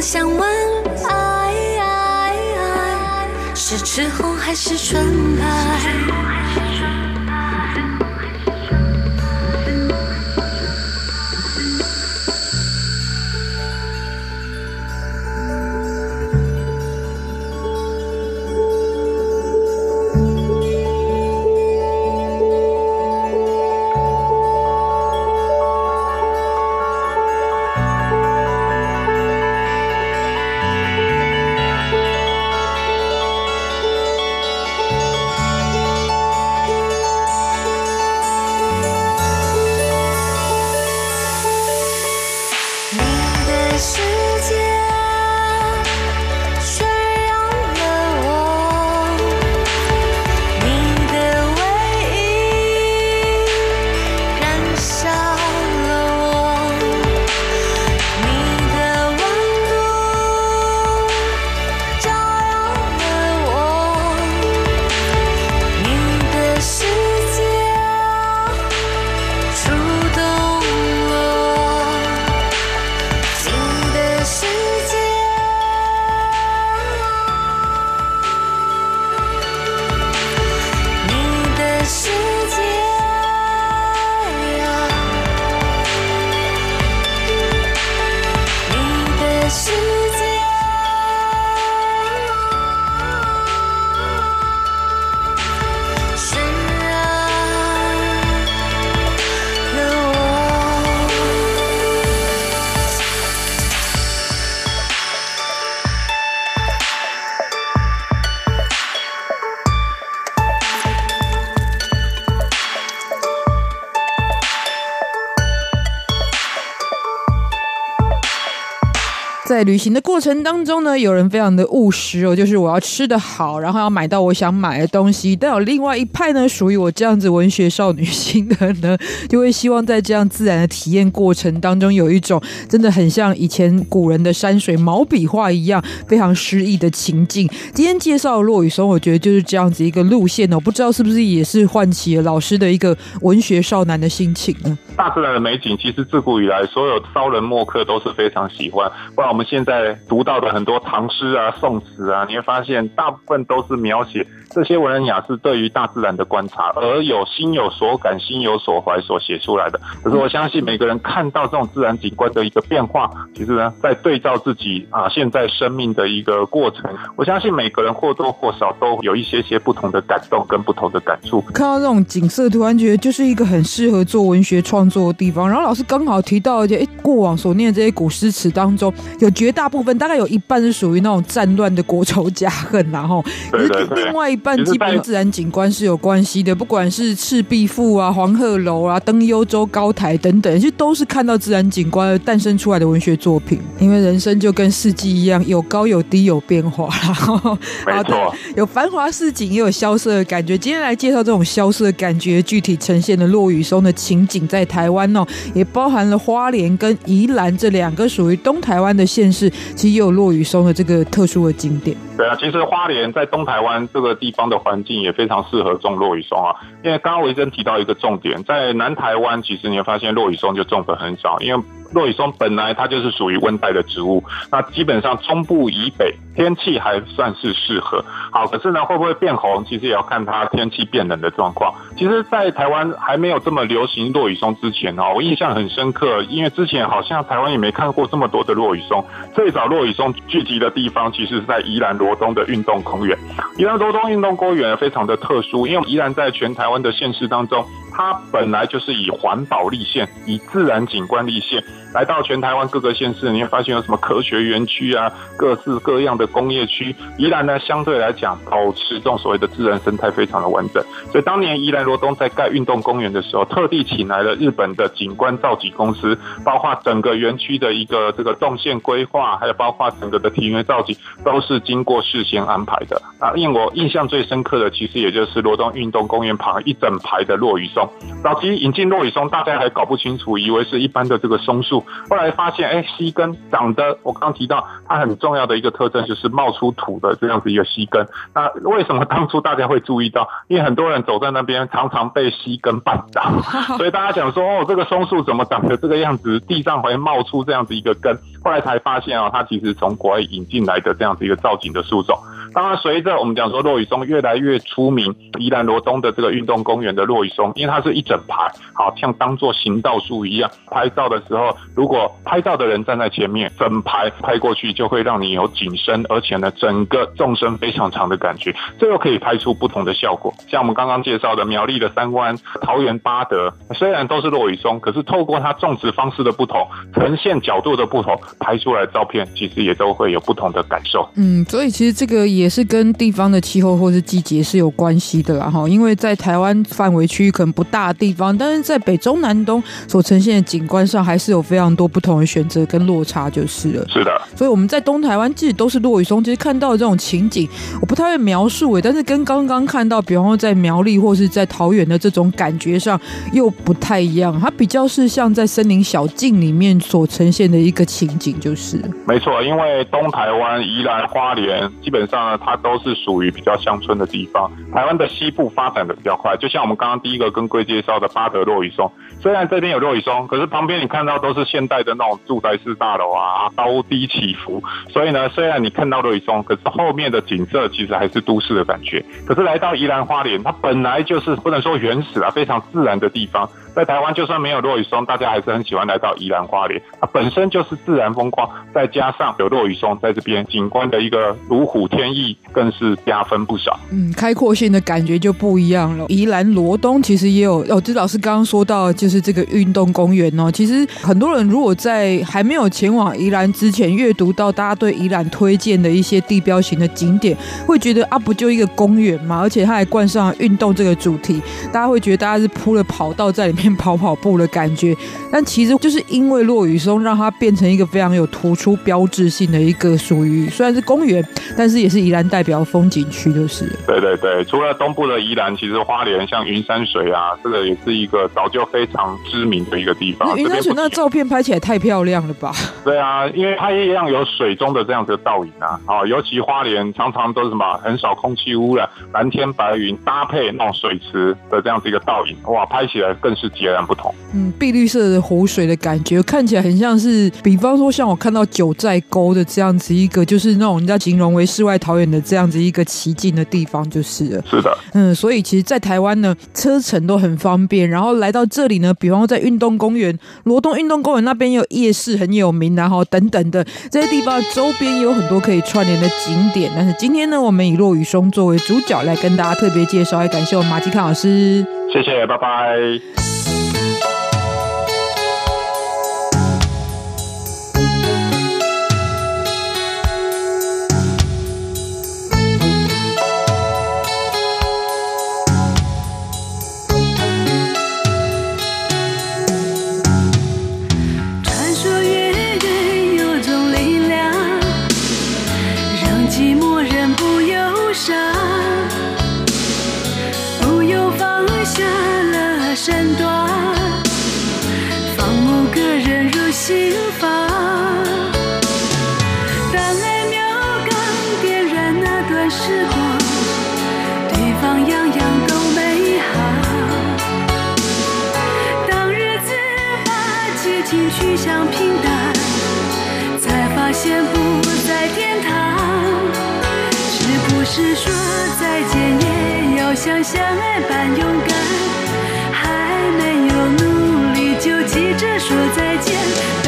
想问爱，是赤红还是纯白？在旅行的过程当中呢，有人非常的务实哦，就是我要吃的好，然后要买到我想买的东西。但有另外一派呢，属于我这样子文学少女心的呢，就会希望在这样自然的体验过程当中，有一种真的很像以前古人的山水毛笔画一样非常诗意的情境。今天介绍的落雨松，我觉得就是这样子一个路线哦，不知道是不是也是唤起了老师的一个文学少男的心情呢？大自然的美景，其实自古以来所有骚人墨客都是非常喜欢。不然我们现在读到的很多唐诗啊、宋词啊，你会发现大部分都是描写这些文人雅士对于大自然的观察，而有心有所感、心有所怀所写出来的。可是我相信每个人看到这种自然景观的一个变化，其实呢，在对照自己啊现在生命的一个过程，我相信每个人或多或少都有一些些不同的感动跟不同的感触。看到这种景色，突然觉得就是一个很适合做文学创作的地方。然后老师刚好提到，一些哎，过往所念的这些古诗词当中，有绝大部分，大概有一半是属于那种战乱的国仇家恨，然后对对对，另外一半基本跟自然景观是有关系的，不管是赤壁赋啊、黄鹤楼啊、登幽州高台等等，其实都是看到自然景观而诞生出来的文学作品。因为人生就跟四季一样，有高有低，有变化。然 后没错，有繁华市井，也有萧瑟的感觉。今天来介绍这种萧瑟的感觉具体呈现的落雨松的情景，在台湾哦。也包含了花莲跟宜兰这两个属于东台湾的县市，其实也有落雨松的这个特殊的景点。对啊，其实花莲在东台湾这个地方的环境也非常适合种落羽松啊。因为刚刚维珍提到一个重点，在南台湾其实你会发现落羽松就种的很少，因为。落羽松本来它就是属于温带的植物，那基本上中部以北天气还算是适合。好，可是呢，会不会变红，其实也要看它天气变冷的状况。其实，在台湾还没有这么流行落羽松之前哦，我印象很深刻，因为之前好像台湾也没看过这么多的落羽松。最早落羽松聚集的地方，其实是在宜兰罗东的运动公园。宜兰罗东运动公园非常的特殊，因为宜兰在全台湾的县市当中，它本来就是以环保立县，以自然景观立县。来到全台湾各个县市，你会发现有什么科学园区啊，各式各样的工业区。宜兰呢，相对来讲保持这种所谓的自然生态非常的完整。所以当年宜兰罗东在盖运动公园的时候，特地请来了日本的景观造景公司，包括整个园区的一个这个动线规划，还有包括整个的庭园造景，都是经过事先安排的。啊，令我印象最深刻的，其实也就是罗东运动公园旁一整排的落羽松。早期引进落羽松，大家还搞不清楚，以为是一般的这个松树。。后来发现，哎，溪根长得，我刚提到它很重要的一个特征就是冒出土的这样子一个溪根。那为什么当初大家会注意到？因为很多人走在那边，常常被溪根绊倒，所以大家想说，哦，这个松树怎么长得这个样子？地上会冒出这样子一个根。后来才发现啊，它其实从国外引进来的这样子一个造景的树种。当然，随着我们讲说落羽松越来越出名，宜兰罗东的这个运动公园的落羽松，因为它是一整排，好像当做行道树一样。拍照的时候，如果拍照的人站在前面，整排拍过去就会让你有景深，而且呢，整个纵深非常长的感觉，这又可以拍出不同的效果。像我们刚刚介绍的苗栗的三湾、桃园八德，虽然都是落羽松，可是透过它种植方式的不同，呈现角度的不同，拍出来的照片其实也都会有不同的感受。嗯，所以其实这个也。是跟地方的气候或是季节是有关系的啦，哈，因为在台湾范围区域可能不大的地方，但是在北中南东所呈现的景观上，还是有非常多不同的选择跟落差，就是了。是的，所以我们在东台湾其实都是落羽松，其实看到的这种情景，我不太会描述诶，但是跟刚刚看到，比方说在苗栗或是在桃园的这种感觉上又不太一样，它比较是像在森林小径里面所呈现的一个情景，就是。没错，因为东台湾、宜兰花莲基本上呢。它都是属于比较乡村的地方。台湾的西部发展的比较快，就像我们刚刚第一个跟各位介绍的巴德落羽松，虽然这边有落羽松，可是旁边你看到都是现代的那种住宅式大楼啊，高低起伏。所以呢，虽然你看到落雨松，可是后面的景色其实还是都市的感觉。可是来到宜兰花莲，它本来就是不能说原始啊，非常自然的地方。在台湾，就算没有落雨松，大家还是很喜欢来到宜兰花莲。它本身就是自然风光，再加上有落雨松在这边，景观的一个如虎添翼，更是加分不少。嗯，开阔性的感觉就不一样了。宜兰罗东其实也有，哦，这老师刚刚说到，就是这个运动公园哦。其实很多人如果在还没有前往宜兰之前，阅读到大家对宜兰推荐的一些地标型的景点，会觉得啊，不就一个公园嘛？而且它还冠上运动这个主题，大家会觉得大家是铺了跑道在里面。跑跑步的感觉，但其实就是因为落雨松让它变成一个非常有突出标志性的一个属于虽然是公园，但是也是宜兰代表风景区，就是。对对对，除了东部的宜兰，其实花莲像云山水啊，这个也是一个早就非常知名的一个地方。云山水那个照片拍起来太漂亮了吧？对啊，因为它一样有水中的这样子的倒影啊，啊，尤其花莲常常都是什么很少空气污染，蓝天白云搭配那种水池的这样子一个倒影，哇，拍起来更是。截然不同，嗯，碧绿色的湖水的感觉，看起来很像是，比方说像我看到九寨沟的这样子一个，就是那种人家形容为世外桃源的这样子一个奇境的地方，就是了。是的，嗯，所以其实，在台湾呢，车程都很方便，然后来到这里呢，比方说在运动公园，罗东运动公那边有夜市很有名，然。后等等的这些地方周边有很多可以串联的景点。但是今天呢，我们以落雨松作为主角来跟大家特别介绍，也感谢我们马吉康老师，谢谢，拜拜。身段，放某个人入心房。当爱苗刚点燃那段时光，对方样样都美好。当日子把激情趋向平淡，才发现不在天堂。是不是说再见也要像相爱般勇敢？急着说再见。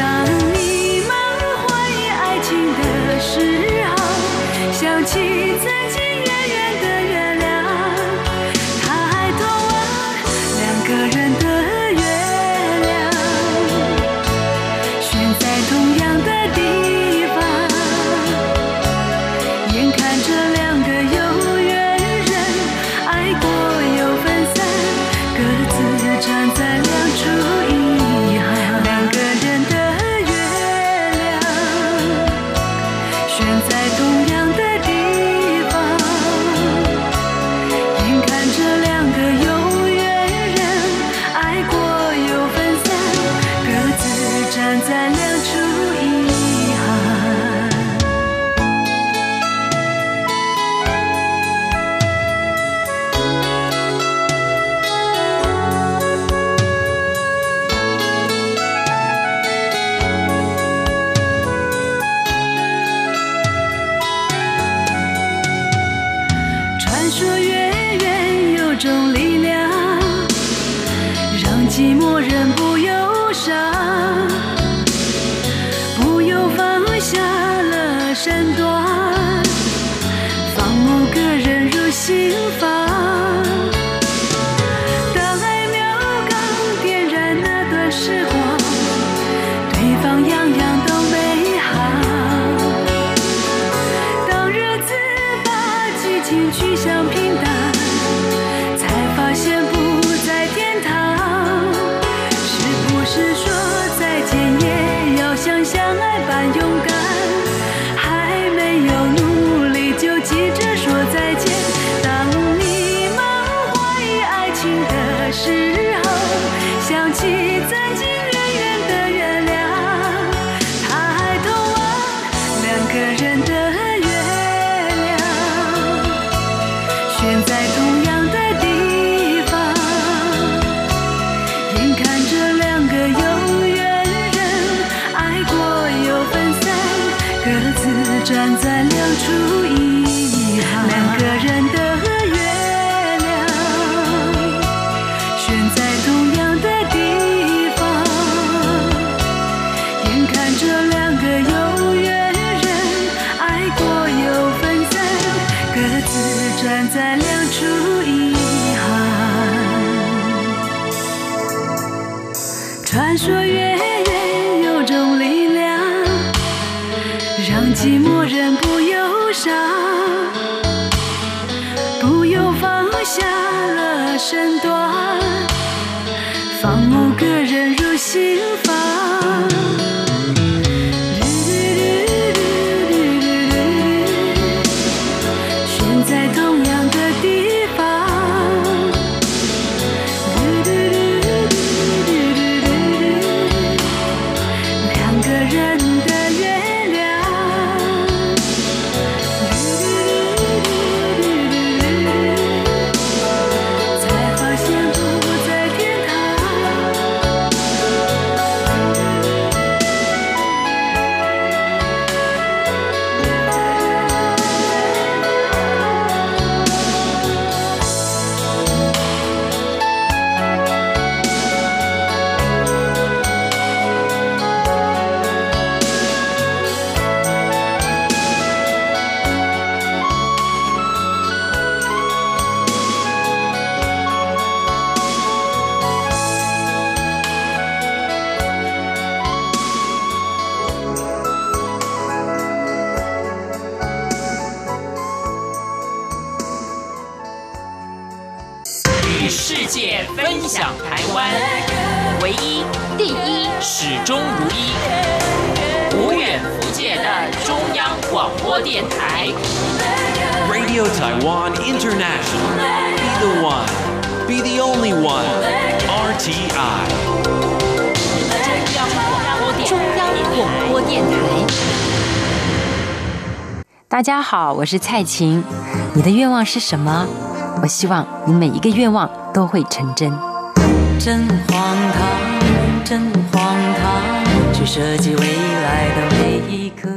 站在亮处。大家好，我是蔡琴。你的愿望是什么？我希望你每一个愿望都会成真。真荒唐，真荒唐，去设计未来的每一刻。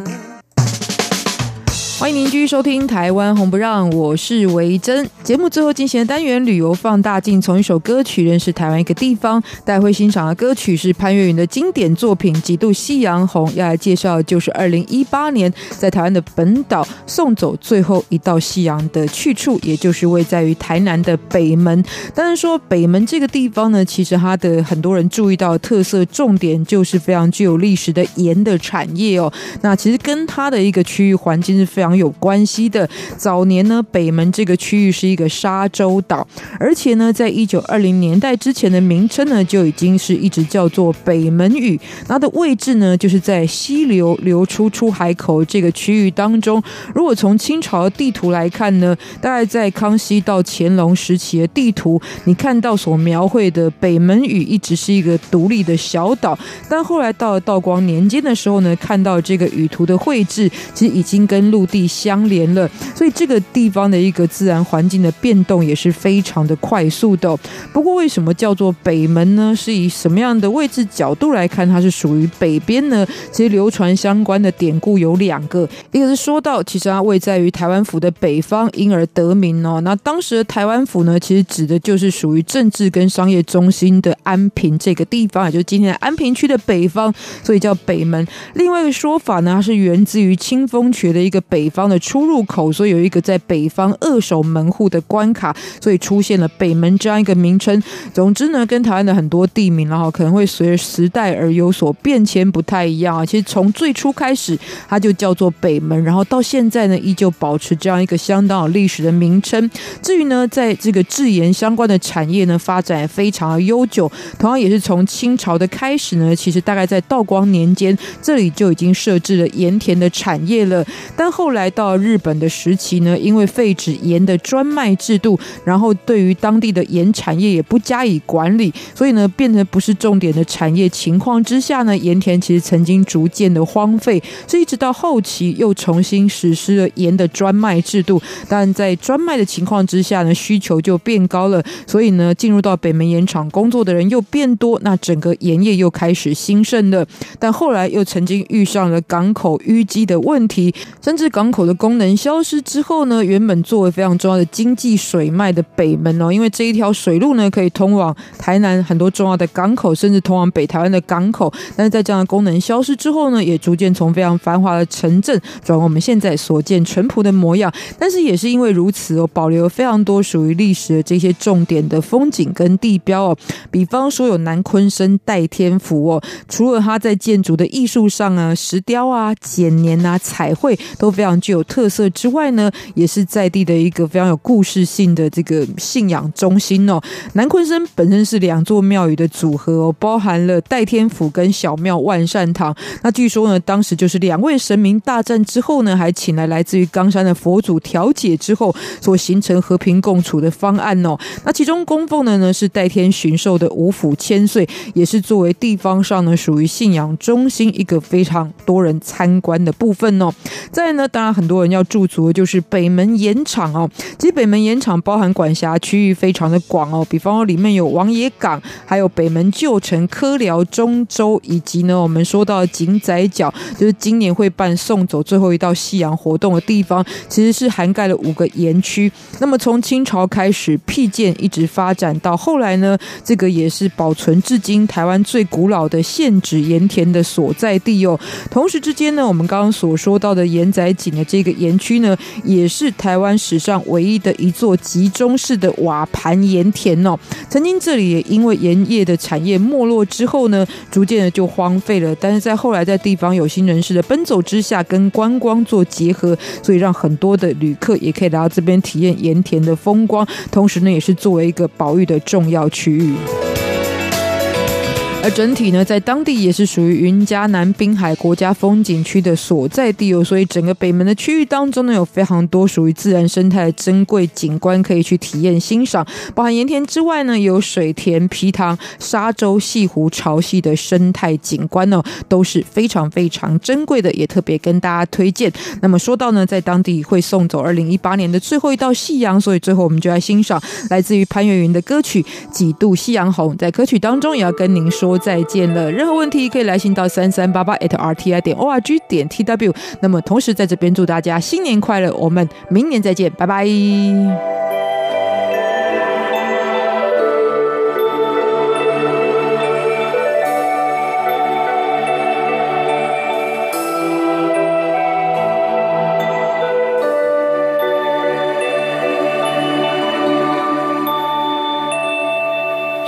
欢迎您继续收听《台湾红不让》，我是维珍。节目最后进行的单元旅游放大镜，从一首歌曲认识台湾一个地方。待会欣赏的歌曲是潘越云的经典作品《几度夕阳红》。要来介绍的就是二零一八年在台湾的本岛送走最后一道夕阳的去处，也就是位在于台南的北门。当然说北门这个地方呢，其实它的很多人注意到的特色重点就是非常具有历史的盐的产业哦。那其实跟它的一个区域环境是非常。有关系的。早年呢，北门这个区域是一个沙洲岛，而且呢，在一九二零年代之前的名称呢，就已经是一直叫做北门屿。它的位置呢，就是在溪流流出出海口这个区域当中。如果从清朝的地图来看呢，大概在康熙到乾隆时期的地图，你看到所描绘的北门屿一直是一个独立的小岛，但后来到了道光年间的时候呢，看到这个屿图的绘制，其实已经跟陆地。地相连了，所以这个地方的一个自然环境的变动也是非常的快速的。不过为什么叫做北门呢？是以什么样的位置角度来看它是属于北边呢？其实流传相关的典故有两个，一个是说到其实它位在于台湾府的北方，因而得名哦。那当时的台湾府呢，其实指的就是属于政治跟商业中心的安平这个地方，也就是今天的安平区的北方，所以叫北门。另外一个说法呢，它是源自于清风诀的一个北方的出入口，所以有一个在北方扼守门户的关卡，所以出现了北门这样一个名称。总之呢，跟台湾的很多地名然后可能会随着时代而有所变迁，不太一样啊。其实从最初开始，它就叫做北门，然后到现在呢，依旧保持这样一个相当有历史的名称。至于呢，在这个制盐相关的产业呢，发展也非常的悠久。同样也是从清朝的开始呢，其实大概在道光年间，这里就已经设置了盐田的产业了。但后来来到日本的时期呢，因为废止盐的专卖制度，然后对于当地的盐产业也不加以管理，所以呢，变成不是重点的产业情况之下呢，盐田其实曾经逐渐的荒废。所以一直到后期又重新实施了盐的专卖制度，但在专卖的情况之下呢，需求就变高了，所以呢，进入到北门盐场工作的人又变多，那整个盐业又开始兴盛了。但后来又曾经遇上了港口淤积的问题，甚至港口的功能消失之后呢，原本作为非常重要的经济水脉的北门哦，因为这一条水路呢可以通往台南很多重要的港口，甚至通往北台湾的港口。但是在这样的功能消失之后呢，也逐渐从非常繁华的城镇转为我们现在所见淳朴的模样。但是也是因为如此哦，保留了非常多属于历史的这些重点的风景跟地标哦，比方说有南鲲鯓代天府哦，除了它在建筑的艺术上啊，石雕啊、剪黏啊、彩绘都非常具有特色之外呢，也是在地的一个非常有故事性的这个信仰中心哦。南鲲鯓本身是两座庙宇的组合哦，包含了代天府跟小庙万善堂。那据说呢，当时就是两位神明大战之后呢，还请来来自于冈山的佛祖调解之后所形成和平共处的方案哦。那其中供奉的呢是代天巡狩的五府千岁，也是作为地方上呢属于信仰中心一个非常多人参观的部分哦。再呢，当然很多人要驻足的就是北门盐场哦。其实北门盐场包含管辖区域非常的广哦，比方说里面有王爷港，还有北门旧城、科寮、中洲，以及呢我们说到的井仔角，就是今年会办送走最后一道夕阳活动的地方，其实是涵盖了五个盐区。那么从清朝开始辟建，一直发展到后来呢，这个也是保存至今台湾最古老的现址盐田的所在地哦。同时之间呢，我们刚刚所说到的盐仔井的这个盐区呢，也是台湾史上唯一的一座集中式的瓦盘盐田哦。曾经这里也因为盐业的产业没落之后呢，逐渐的就荒废了。但是在后来在地方有心人士的奔走之下，跟观光做结合，所以让很多的旅客也可以来到这边体验盐田的风光，同时呢，也是作为一个保育的重要区域。而整体呢，在当地也是属于云嘉南滨海国家风景区的所在地哦，所以整个北门的区域当中呢，有非常多属于自然生态的珍贵景观可以去体验欣赏。包含盐田之外呢，有水田、皮塘、沙洲、西湖、潮汐的生态景观哦，都是非常非常珍贵的，也特别跟大家推荐。那么说到呢，在当地会送走二零一八年的最后一道夕阳，所以最后我们就来欣赏来自于潘越云的歌曲《几度夕阳红》。在歌曲当中，也要跟您说。说再见了，任何问题可以来信到三三八八 at rti 点 org 点 tw。那么同时在这边祝大家新年快乐，我们明年再见，拜拜。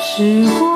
时光。